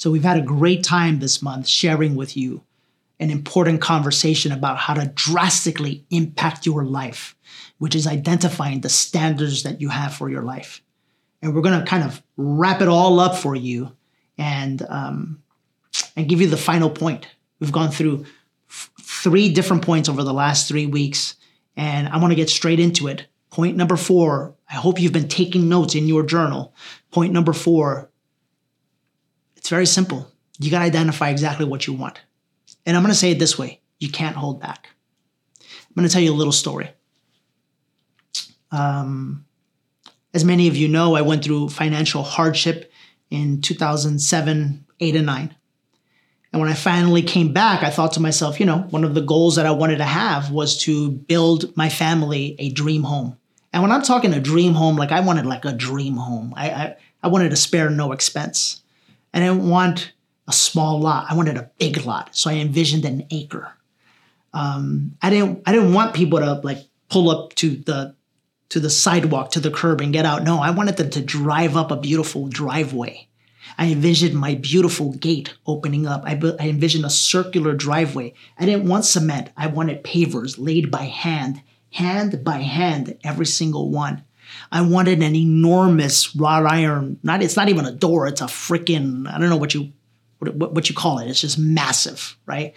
So we've had a great time this month sharing with you an important conversation about how to drastically impact your life, which is identifying the standards that you have for your life. And we're going to kind of wrap it all up for you and um, and give you the final point. We've gone through f- three different points over the last three weeks, and I want to get straight into it. Point number four. I hope you've been taking notes in your journal. Point number four. It's very simple. You got to identify exactly what you want. And I'm going to say it this way you can't hold back. I'm going to tell you a little story. Um, as many of you know, I went through financial hardship in 2007, 8, and 9. And when I finally came back, I thought to myself, you know, one of the goals that I wanted to have was to build my family a dream home. And when I'm talking a dream home, like I wanted like a dream home. I I, I wanted to spare no expense. I didn't want a small lot. I wanted a big lot. So I envisioned an acre. Um, I didn't I didn't want people to like pull up to the to the sidewalk to the curb and get out. No, I wanted them to drive up a beautiful driveway. I envisioned my beautiful gate opening up. I, I envisioned a circular driveway. I didn't want cement. I wanted pavers laid by hand, hand by hand, every single one. I wanted an enormous wrought iron. Not it's not even a door. It's a freaking I don't know what you what, what you call it. It's just massive, right?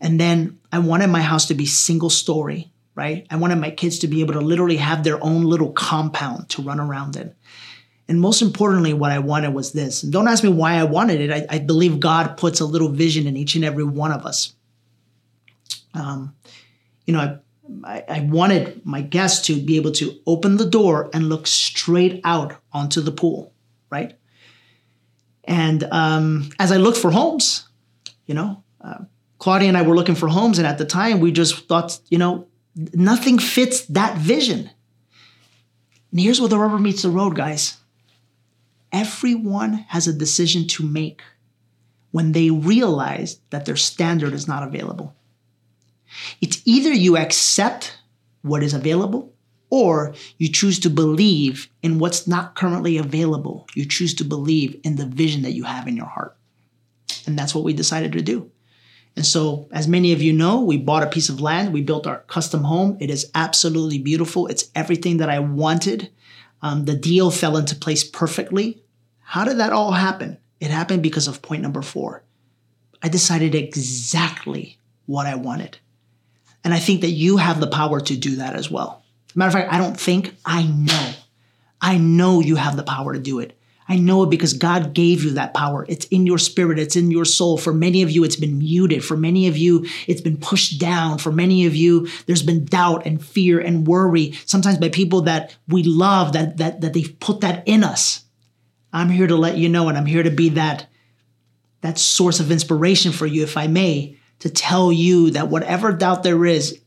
And then I wanted my house to be single story, right? I wanted my kids to be able to literally have their own little compound to run around in. And most importantly, what I wanted was this. And don't ask me why I wanted it. I, I believe God puts a little vision in each and every one of us. Um, you know, I, I wanted my guests to be able to open the door and look straight out onto the pool, right? And um, as I looked for homes, you know, uh, Claudia and I were looking for homes, and at the time we just thought, you know, nothing fits that vision. And here's where the rubber meets the road, guys. Everyone has a decision to make when they realize that their standard is not available. It's either you accept what is available or you choose to believe in what's not currently available. You choose to believe in the vision that you have in your heart. And that's what we decided to do. And so, as many of you know, we bought a piece of land. We built our custom home. It is absolutely beautiful. It's everything that I wanted. Um, the deal fell into place perfectly. How did that all happen? It happened because of point number four. I decided exactly what I wanted. And I think that you have the power to do that as well. Matter of fact, I don't think, I know. I know you have the power to do it. I know it because God gave you that power. It's in your spirit, it's in your soul. For many of you, it's been muted. For many of you, it's been pushed down. For many of you, there's been doubt and fear and worry, sometimes by people that we love, that, that, that they've put that in us. I'm here to let you know, and I'm here to be that, that source of inspiration for you, if I may, to tell you that whatever doubt there is,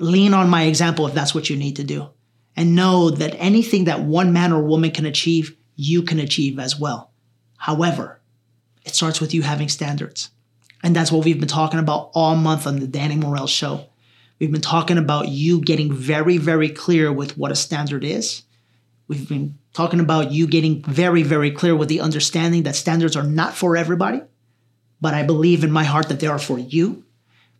lean on my example if that's what you need to do. And know that anything that one man or woman can achieve, you can achieve as well. However, it starts with you having standards. And that's what we've been talking about all month on the Danny Morel show. We've been talking about you getting very, very clear with what a standard is. We've been talking about you getting very, very clear with the understanding that standards are not for everybody, but I believe in my heart that they are for you.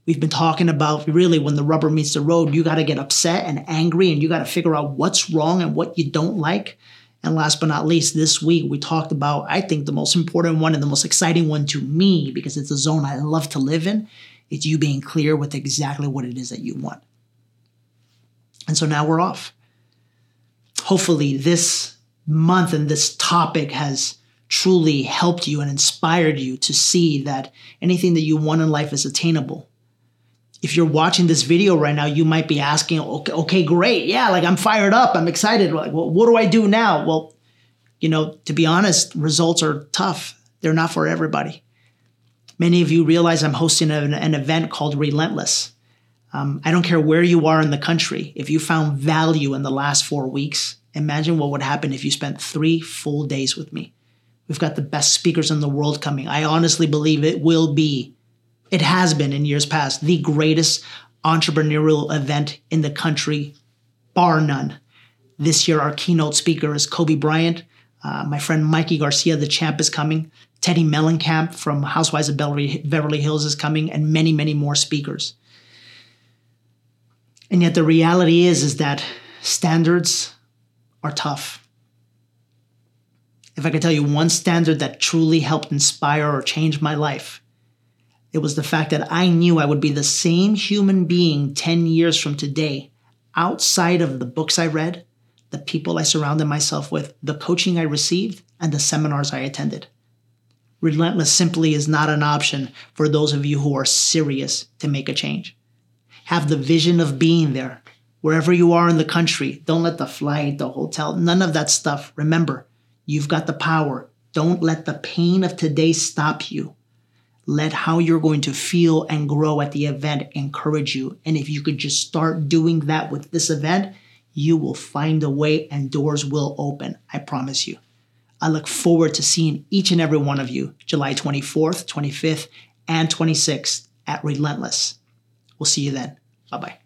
We've been talking about really when the rubber meets the road, you got to get upset and angry and you got to figure out what's wrong and what you don't like. And last but not least, this week we talked about, I think, the most important one and the most exciting one to me because it's a zone I love to live in. It's you being clear with exactly what it is that you want. And so now we're off. Hopefully, this month and this topic has truly helped you and inspired you to see that anything that you want in life is attainable. If you're watching this video right now, you might be asking, okay, okay great. Yeah, like I'm fired up. I'm excited. Like, well, what do I do now? Well, you know, to be honest, results are tough. They're not for everybody. Many of you realize I'm hosting an, an event called Relentless. Um, I don't care where you are in the country. If you found value in the last four weeks, imagine what would happen if you spent three full days with me. We've got the best speakers in the world coming. I honestly believe it will be, it has been in years past, the greatest entrepreneurial event in the country, bar none. This year, our keynote speaker is Kobe Bryant. Uh, my friend Mikey Garcia, the champ, is coming. Teddi Mellencamp from Housewives of Beverly Hills is coming, and many, many more speakers. And yet the reality is, is that standards are tough. If I could tell you one standard that truly helped inspire or change my life, it was the fact that I knew I would be the same human being 10 years from today, outside of the books I read, the people I surrounded myself with, the coaching I received, and the seminars I attended. Relentless simply is not an option for those of you who are serious to make a change. Have the vision of being there. Wherever you are in the country, don't let the flight, the hotel, none of that stuff. Remember, you've got the power. Don't let the pain of today stop you. Let how you're going to feel and grow at the event encourage you. And if you could just start doing that with this event, you will find a way and doors will open. I promise you. I look forward to seeing each and every one of you July 24th, 25th, and 26th at Relentless. We'll see you then. Bye bye.